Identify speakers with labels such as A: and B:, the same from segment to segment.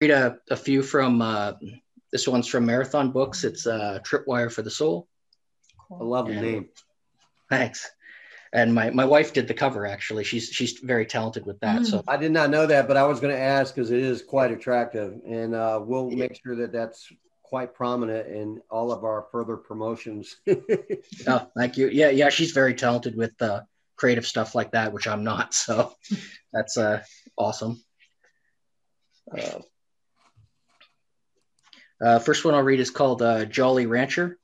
A: read a, a few from uh, this one's from Marathon Books. It's uh, Tripwire for the Soul.
B: Cool. I love the name.
A: Thanks. And my, my wife did the cover actually. She's she's very talented with that. Mm. So
B: I did not know that, but I was going to ask because it is quite attractive, and uh, we'll make sure that that's quite prominent in all of our further promotions.
A: oh, thank you. Yeah, yeah, she's very talented with uh, creative stuff like that, which I'm not. So that's uh, awesome. Uh, uh, first one I'll read is called uh, Jolly Rancher.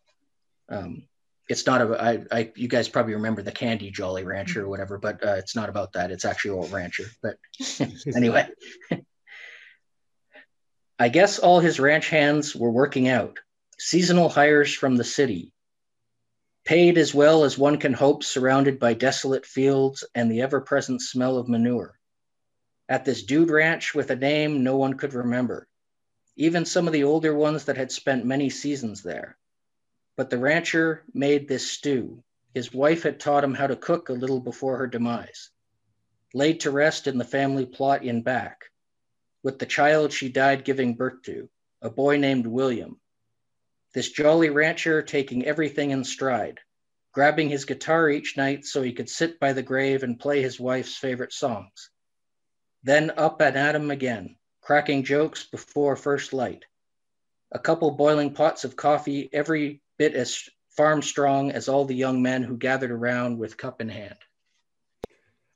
A: Um, it's not a, I, I, you guys probably remember the candy Jolly Rancher or whatever, but uh, it's not about that. It's actually old rancher. But anyway, I guess all his ranch hands were working out. Seasonal hires from the city, paid as well as one can hope, surrounded by desolate fields and the ever present smell of manure. At this dude ranch with a name no one could remember, even some of the older ones that had spent many seasons there. But the rancher made this stew. His wife had taught him how to cook a little before her demise. Laid to rest in the family plot in back, with the child she died giving birth to, a boy named William. This jolly rancher taking everything in stride, grabbing his guitar each night so he could sit by the grave and play his wife's favorite songs. Then up and at him again, cracking jokes before first light. A couple boiling pots of coffee every bit as farm strong as all the young men who gathered around with cup in hand.